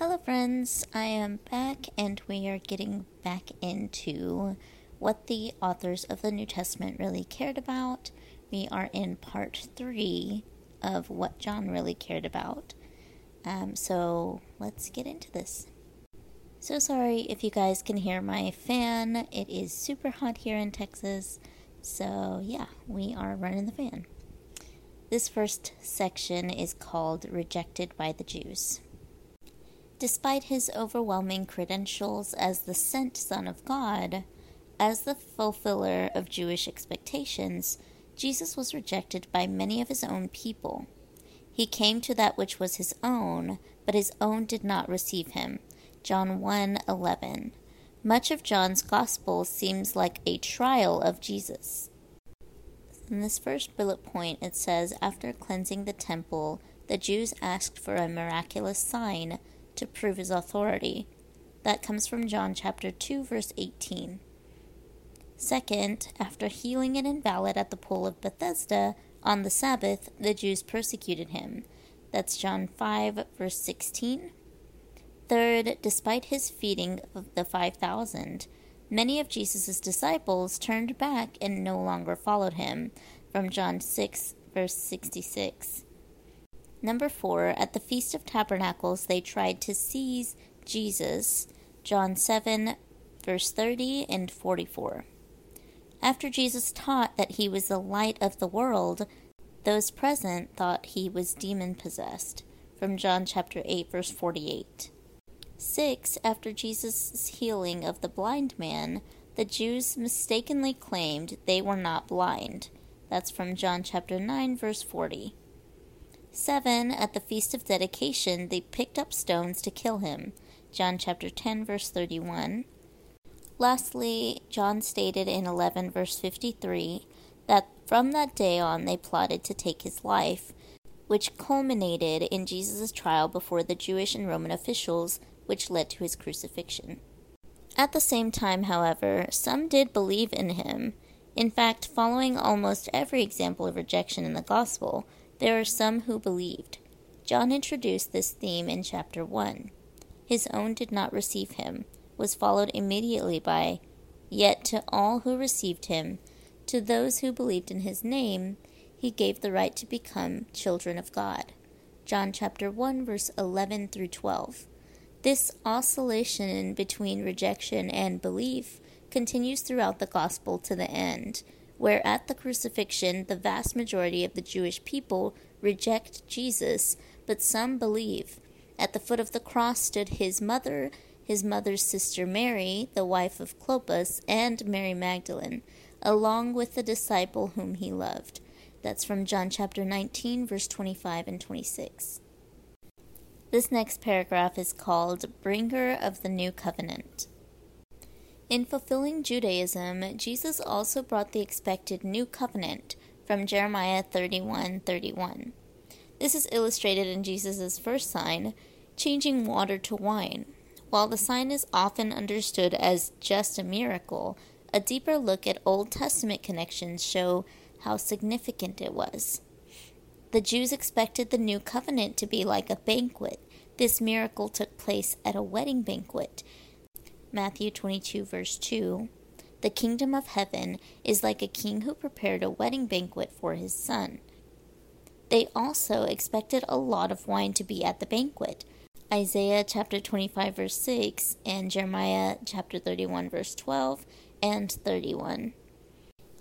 Hello, friends. I am back, and we are getting back into what the authors of the New Testament really cared about. We are in part three of what John really cared about. Um, so let's get into this. So sorry if you guys can hear my fan. It is super hot here in Texas. So, yeah, we are running the fan. This first section is called Rejected by the Jews. Despite his overwhelming credentials as the sent Son of God, as the fulfiller of Jewish expectations, Jesus was rejected by many of his own people. He came to that which was his own, but his own did not receive him. John 1:11. Much of John's gospel seems like a trial of Jesus. In this first bullet point, it says After cleansing the temple, the Jews asked for a miraculous sign to prove his authority. That comes from John chapter 2 verse 18. Second, after healing an invalid at the pool of Bethesda on the Sabbath, the Jews persecuted him. That's John 5 verse 16. Third, despite his feeding of the 5,000, many of Jesus' disciples turned back and no longer followed him. From John 6 verse 66. Number four, at the Feast of Tabernacles, they tried to seize Jesus. John 7, verse 30 and 44. After Jesus taught that he was the light of the world, those present thought he was demon possessed. From John chapter 8, verse 48. 6. After Jesus' healing of the blind man, the Jews mistakenly claimed they were not blind. That's from John chapter 9, verse 40. 7. At the feast of dedication, they picked up stones to kill him. John chapter 10 verse 31. Lastly, John stated in 11 verse 53 that from that day on they plotted to take his life, which culminated in Jesus' trial before the Jewish and Roman officials, which led to his crucifixion. At the same time, however, some did believe in him. In fact, following almost every example of rejection in the gospel, there are some who believed. John introduced this theme in chapter 1. His own did not receive him, was followed immediately by, Yet to all who received him, to those who believed in his name, he gave the right to become children of God. John chapter 1 verse 11 through 12. This oscillation between rejection and belief continues throughout the gospel to the end where at the crucifixion the vast majority of the Jewish people reject Jesus, but some believe. At the foot of the cross stood his mother, his mother's sister Mary, the wife of Clopas, and Mary Magdalene, along with the disciple whom he loved. That's from John chapter 19, verse 25 and 26. This next paragraph is called Bringer of the New Covenant. In fulfilling Judaism, Jesus also brought the expected new covenant from Jeremiah 31:31. This is illustrated in Jesus' first sign, changing water to wine. While the sign is often understood as just a miracle, a deeper look at Old Testament connections show how significant it was. The Jews expected the new covenant to be like a banquet. This miracle took place at a wedding banquet, Matthew 22, verse 2, the kingdom of heaven is like a king who prepared a wedding banquet for his son. They also expected a lot of wine to be at the banquet. Isaiah chapter 25, verse 6, and Jeremiah chapter 31, verse 12 and 31.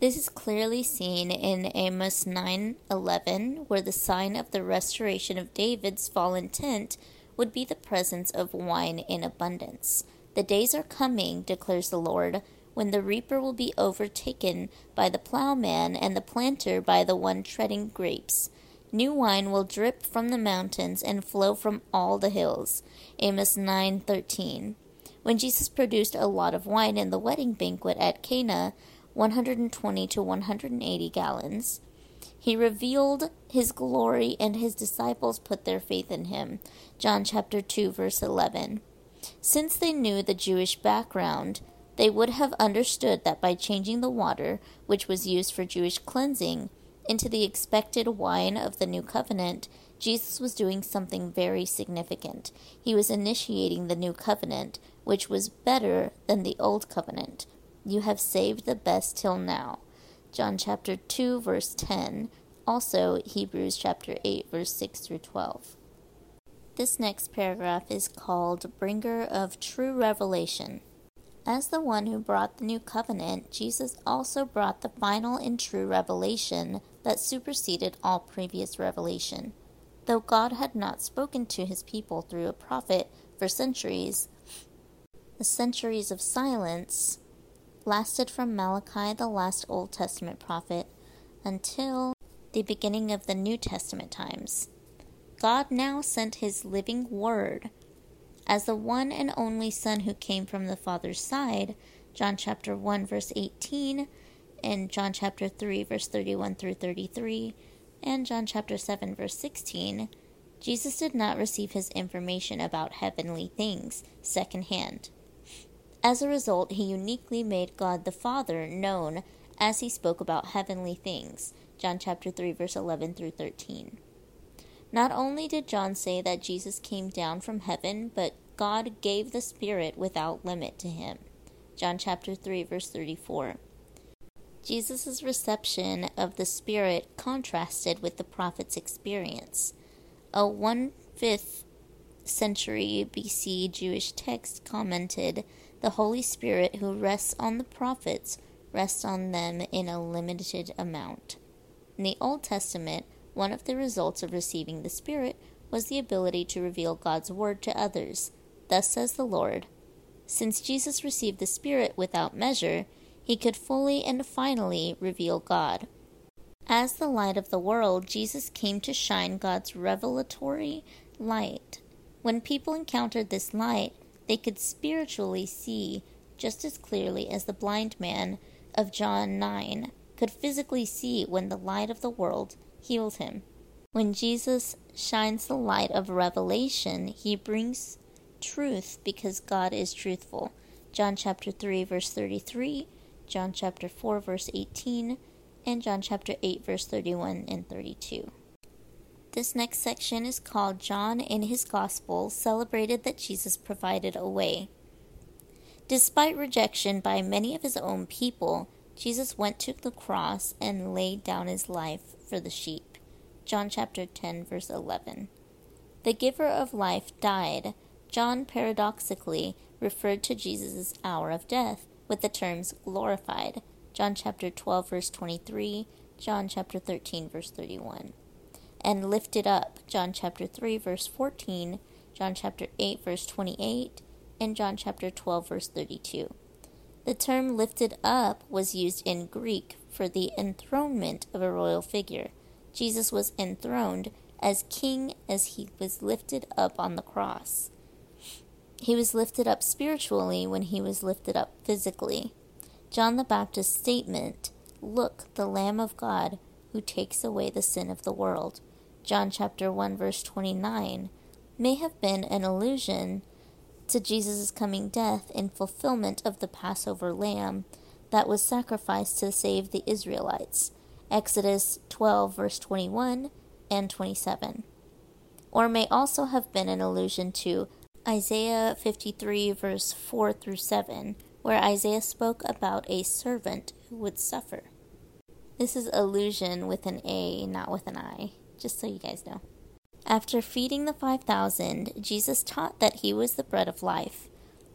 This is clearly seen in Amos 9:11, where the sign of the restoration of David's fallen tent would be the presence of wine in abundance. The days are coming, declares the Lord, when the reaper will be overtaken by the plowman and the planter by the one treading grapes. New wine will drip from the mountains and flow from all the hills. Amos 9:13. When Jesus produced a lot of wine in the wedding banquet at Cana, 120 to 180 gallons, he revealed his glory and his disciples put their faith in him. John chapter 2 verse 11. Since they knew the Jewish background, they would have understood that by changing the water, which was used for Jewish cleansing, into the expected wine of the new covenant, Jesus was doing something very significant. He was initiating the new covenant, which was better than the old covenant. You have saved the best till now. John chapter 2, verse 10. Also, Hebrews chapter 8, verse 6 through 12. This next paragraph is called Bringer of True Revelation. As the one who brought the new covenant, Jesus also brought the final and true revelation that superseded all previous revelation. Though God had not spoken to his people through a prophet for centuries, the centuries of silence lasted from Malachi, the last Old Testament prophet, until the beginning of the New Testament times. God now sent his living word as the one and only Son who came from the Father's side, John chapter 1, verse 18, and John chapter 3, verse 31 through 33, and John chapter 7, verse 16, Jesus did not receive his information about heavenly things secondhand. As a result, he uniquely made God the Father known as he spoke about heavenly things. John chapter 3 verse 11 through 13. Not only did John say that Jesus came down from heaven, but God gave the Spirit without limit to him. John chapter 3 verse 34. Jesus' reception of the Spirit contrasted with the prophet's experience. A one fifth century BC Jewish text commented, The Holy Spirit who rests on the prophets rests on them in a limited amount. In the Old Testament, one of the results of receiving the Spirit was the ability to reveal God's Word to others. Thus says the Lord Since Jesus received the Spirit without measure, he could fully and finally reveal God. As the light of the world, Jesus came to shine God's revelatory light. When people encountered this light, they could spiritually see just as clearly as the blind man of John 9 could physically see when the light of the world heals him. When Jesus shines the light of revelation, he brings truth because God is truthful. John chapter 3 verse 33, John chapter 4 verse 18, and John chapter 8 verse 31 and 32. This next section is called John in his Gospel celebrated that Jesus provided a way. Despite rejection by many of his own people, Jesus went to the cross and laid down his life for the sheep. John chapter 10, verse 11. The giver of life died. John paradoxically referred to Jesus' hour of death with the terms glorified. John chapter 12, verse 23, John chapter 13, verse 31. And lifted up. John chapter 3, verse 14, John chapter 8, verse 28, and John chapter 12, verse 32. The term lifted up was used in Greek for the enthronement of a royal figure. Jesus was enthroned as king as he was lifted up on the cross. He was lifted up spiritually when he was lifted up physically. John the Baptist's statement, Look, the Lamb of God who takes away the sin of the world, John chapter 1 verse 29, may have been an allusion to Jesus' coming death in fulfillment of the Passover lamb that was sacrificed to save the Israelites. Exodus 12, verse 21 and 27. Or may also have been an allusion to Isaiah 53, verse 4 through 7, where Isaiah spoke about a servant who would suffer. This is allusion with an A, not with an I, just so you guys know. After feeding the 5,000, Jesus taught that he was the bread of life.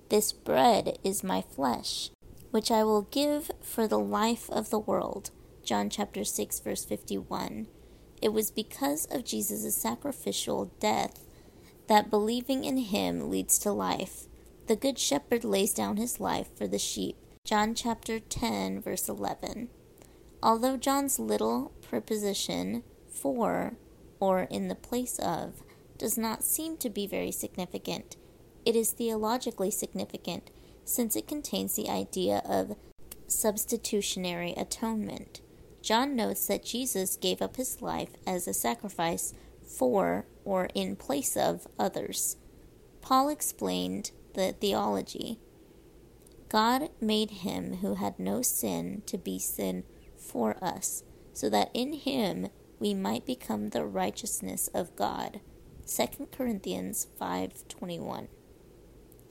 This bread is my flesh, which I will give for the life of the world. John chapter 6 verse 51. It was because of Jesus' sacrificial death that believing in him leads to life. The good shepherd lays down his life for the sheep. John chapter 10 verse 11. Although John's little preposition for or in the place of, does not seem to be very significant. It is theologically significant since it contains the idea of substitutionary atonement. John notes that Jesus gave up his life as a sacrifice for or in place of others. Paul explained the theology. God made him who had no sin to be sin for us, so that in him we might become the righteousness of God. 2 Corinthians 5:21.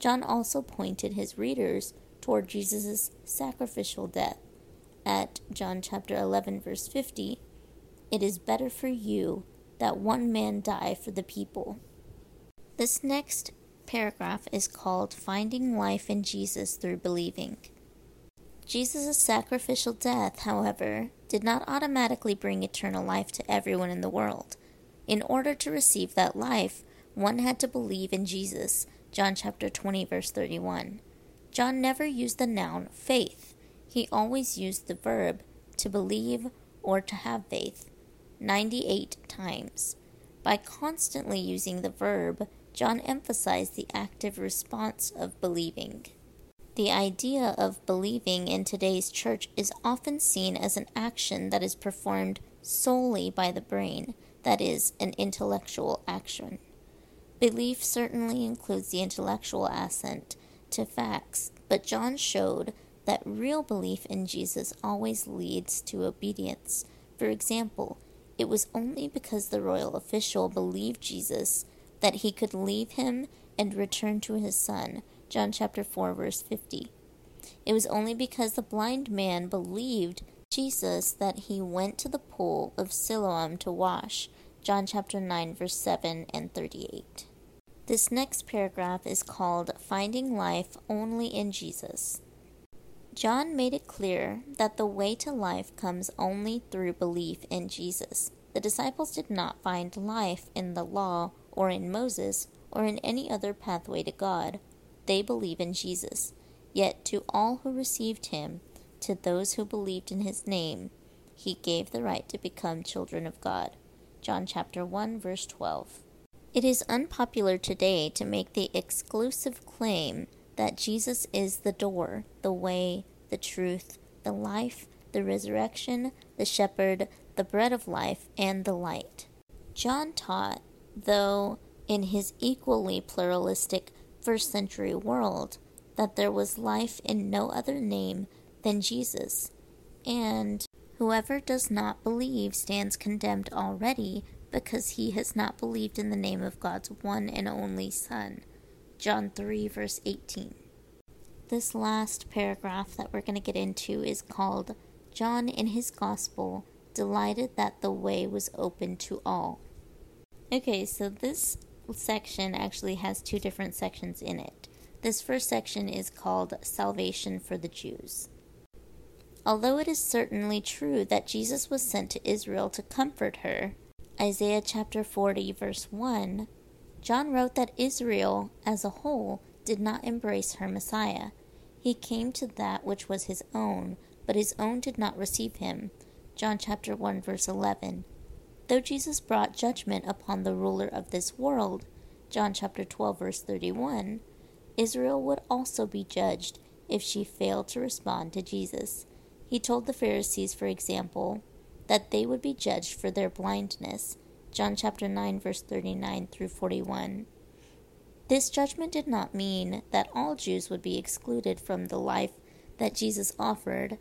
John also pointed his readers toward Jesus' sacrificial death. At John chapter 11 verse 50, it is better for you that one man die for the people. This next paragraph is called Finding Life in Jesus Through Believing. Jesus' sacrificial death, however, did not automatically bring eternal life to everyone in the world. In order to receive that life, one had to believe in Jesus. John chapter 20 verse 31. John never used the noun faith. He always used the verb to believe or to have faith 98 times. By constantly using the verb, John emphasized the active response of believing. The idea of believing in today's church is often seen as an action that is performed solely by the brain, that is, an intellectual action. Belief certainly includes the intellectual assent to facts, but John showed that real belief in Jesus always leads to obedience. For example, it was only because the royal official believed Jesus that he could leave him and return to his son. John chapter 4 verse 50. It was only because the blind man believed Jesus that he went to the pool of Siloam to wash. John chapter 9 verse 7 and 38. This next paragraph is called Finding Life Only in Jesus. John made it clear that the way to life comes only through belief in Jesus. The disciples did not find life in the law or in Moses or in any other pathway to God. They believe in Jesus. Yet to all who received him, to those who believed in his name, he gave the right to become children of God. John chapter 1 verse 12. It is unpopular today to make the exclusive claim that Jesus is the door, the way, the truth, the life, the resurrection, the shepherd, the bread of life, and the light. John taught, though in his equally pluralistic first century world, that there was life in no other name than Jesus, and whoever does not believe stands condemned already because he has not believed in the name of God's one and only Son. John 3, verse 18. This last paragraph that we're going to get into is called John in his Gospel delighted that the way was open to all. Okay, so this section actually has two different sections in it. This first section is called Salvation for the Jews. Although it is certainly true that Jesus was sent to Israel to comfort her, Isaiah chapter 40, verse 1, John wrote that Israel as a whole did not embrace her Messiah. He came to that which was his own, but his own did not receive him. John chapter 1, verse 11. Though Jesus brought judgment upon the ruler of this world, John chapter 12, verse 31, Israel would also be judged if she failed to respond to Jesus. He told the Pharisees, for example, that they would be judged for their blindness. John chapter 9 verse 39 through 41. This judgment did not mean that all Jews would be excluded from the life that Jesus offered.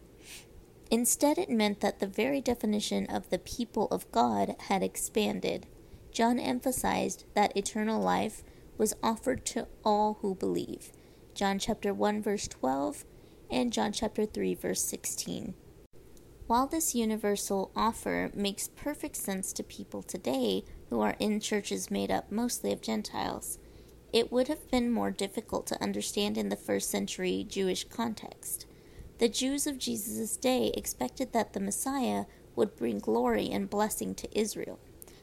Instead, it meant that the very definition of the people of God had expanded. John emphasized that eternal life was offered to all who believe. John chapter 1 verse 12 and John chapter 3 verse 16. While this universal offer makes perfect sense to people today who are in churches made up mostly of Gentiles, it would have been more difficult to understand in the first century Jewish context. The Jews of Jesus' day expected that the Messiah would bring glory and blessing to Israel.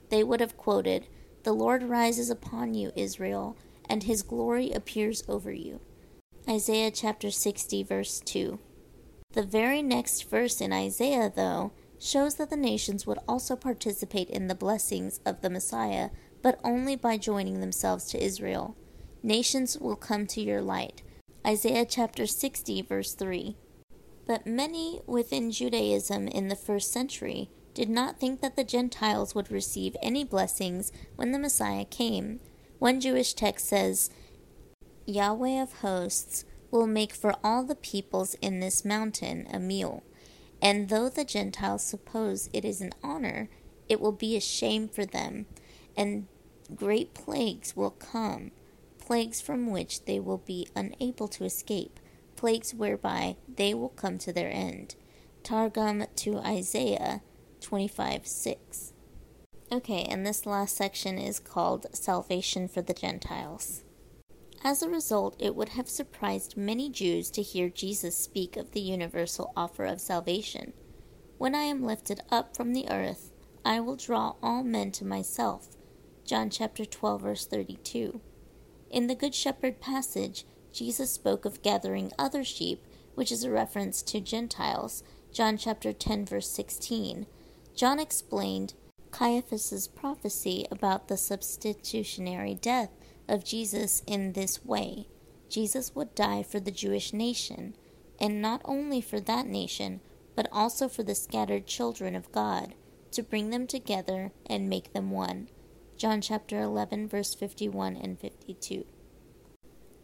They would have quoted, The Lord rises upon you, Israel, and his glory appears over you. Isaiah chapter 60, verse 2. The very next verse in Isaiah, though, shows that the nations would also participate in the blessings of the Messiah, but only by joining themselves to Israel. Nations will come to your light. Isaiah chapter 60, verse 3. But many within Judaism in the first century did not think that the Gentiles would receive any blessings when the Messiah came. One Jewish text says, Yahweh of hosts will make for all the peoples in this mountain a meal. And though the Gentiles suppose it is an honor, it will be a shame for them, and great plagues will come, plagues from which they will be unable to escape, plagues whereby they will come to their end. Targum to Isaiah 25 6. Okay, and this last section is called Salvation for the Gentiles. As a result, it would have surprised many Jews to hear Jesus speak of the universal offer of salvation. When I am lifted up from the earth, I will draw all men to myself. John chapter 12 verse 32. In the Good Shepherd passage, Jesus spoke of gathering other sheep, which is a reference to Gentiles. John chapter 10 verse 16. John explained Caiaphas's prophecy about the substitutionary death of Jesus in this way. Jesus would die for the Jewish nation, and not only for that nation, but also for the scattered children of God, to bring them together and make them one. John chapter 11, verse 51 and 52.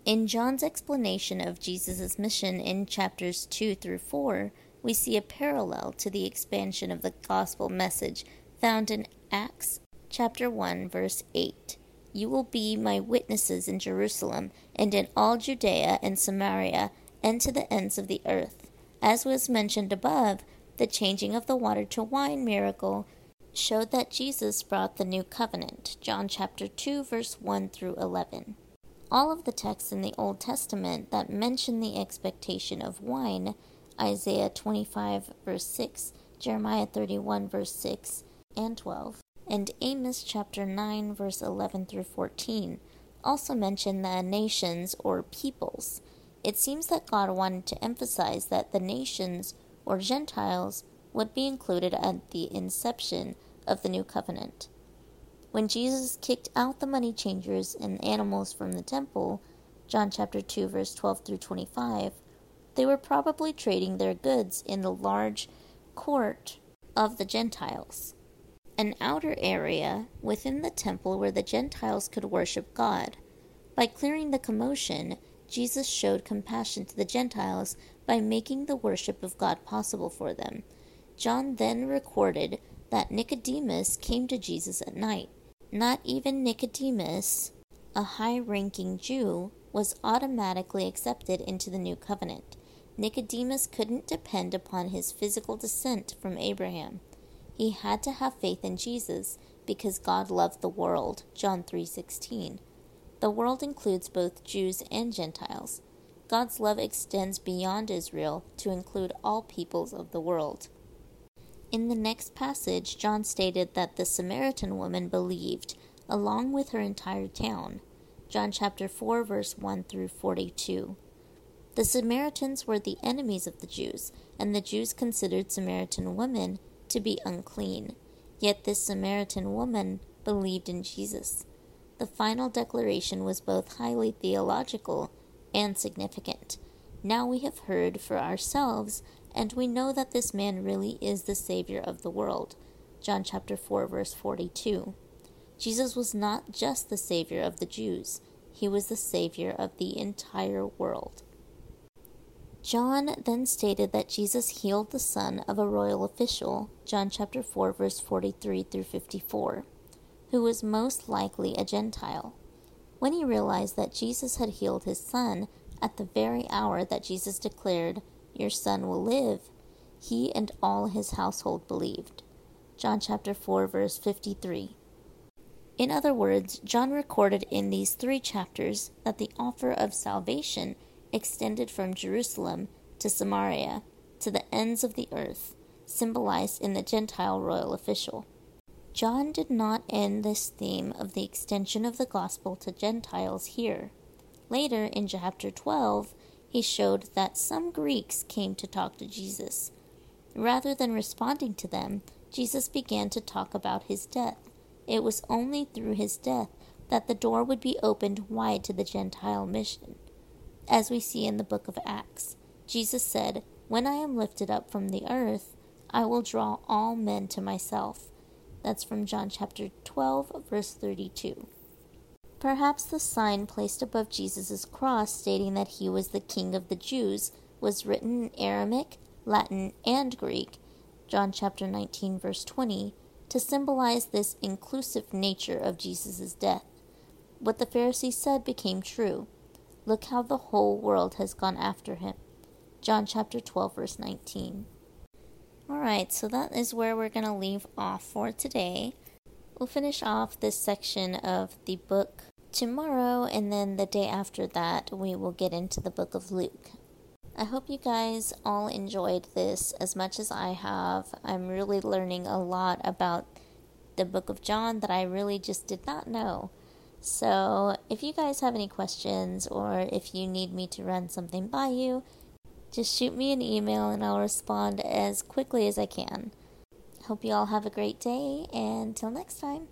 In John's explanation of Jesus' mission in chapters 2 through 4, we see a parallel to the expansion of the gospel message found in Acts chapter 1, verse 8. You will be my witnesses in Jerusalem and in all Judea and Samaria and to the ends of the earth. As was mentioned above, the changing of the water to wine miracle showed that Jesus brought the new covenant. John chapter 2 verse 1 through 11. All of the texts in the Old Testament that mention the expectation of wine, Isaiah 25 verse 6, Jeremiah 31 verse 6 and 12, and Amos chapter 9 verse 11 through 14 also mention the nations or peoples. It seems that God wanted to emphasize that the nations or Gentiles would be included at the inception of the new covenant. When Jesus kicked out the money changers and animals from the temple, John chapter 2 verse 12 through 25, they were probably trading their goods in the large court of the Gentiles an outer area within the temple where the Gentiles could worship God. By clearing the commotion, Jesus showed compassion to the Gentiles by making the worship of God possible for them. John then recorded that Nicodemus came to Jesus at night. Not even Nicodemus, a high ranking Jew, was automatically accepted into the new covenant. Nicodemus couldn't depend upon his physical descent from Abraham. He had to have faith in Jesus because God loved the world. John 3:16. The world includes both Jews and Gentiles. God's love extends beyond Israel to include all peoples of the world. In the next passage, John stated that the Samaritan woman believed, along with her entire town. John chapter 4 verse 1 through 42. The Samaritans were the enemies of the Jews, and the Jews considered Samaritan women to be unclean. Yet this Samaritan woman believed in Jesus. The final declaration was both highly theological and significant. Now we have heard for ourselves, and we know that this man really is the Savior of the world. John chapter 4 verse 42. Jesus was not just the Savior of the Jews, he was the Savior of the entire world. John then stated that Jesus healed the son of a royal official, John chapter 4 verse 43 through 54, who was most likely a Gentile. When he realized that Jesus had healed his son at the very hour that Jesus declared, "Your son will live," he and all his household believed. John chapter 4 verse 53. In other words, John recorded in these three chapters that the offer of salvation extended from Jerusalem to Samaria to the ends of the earth, symbolized in the Gentile royal official. John did not end this theme of the extension of the gospel to Gentiles here. Later, in chapter 12, he showed that some Greeks came to talk to Jesus. Rather than responding to them, Jesus began to talk about his death. It was only through his death that the door would be opened wide to the Gentile mission as we see in the book of Acts. Jesus said, When I am lifted up from the earth, I will draw all men to myself. That's from John chapter 12, verse 32. Perhaps the sign placed above Jesus' cross stating that he was the King of the Jews was written in Aramaic, Latin, and Greek, John chapter 19, verse 20, to symbolize this inclusive nature of Jesus' death. What the Pharisees said became true. Look how the whole world has gone after him. John chapter 12, verse 19. Alright, so that is where we're going to leave off for today. We'll finish off this section of the book tomorrow, and then the day after that, we will get into the book of Luke. I hope you guys all enjoyed this as much as I have. I'm really learning a lot about the book of John that I really just did not know. So, if you guys have any questions or if you need me to run something by you, just shoot me an email and I'll respond as quickly as I can. Hope you all have a great day, and till next time.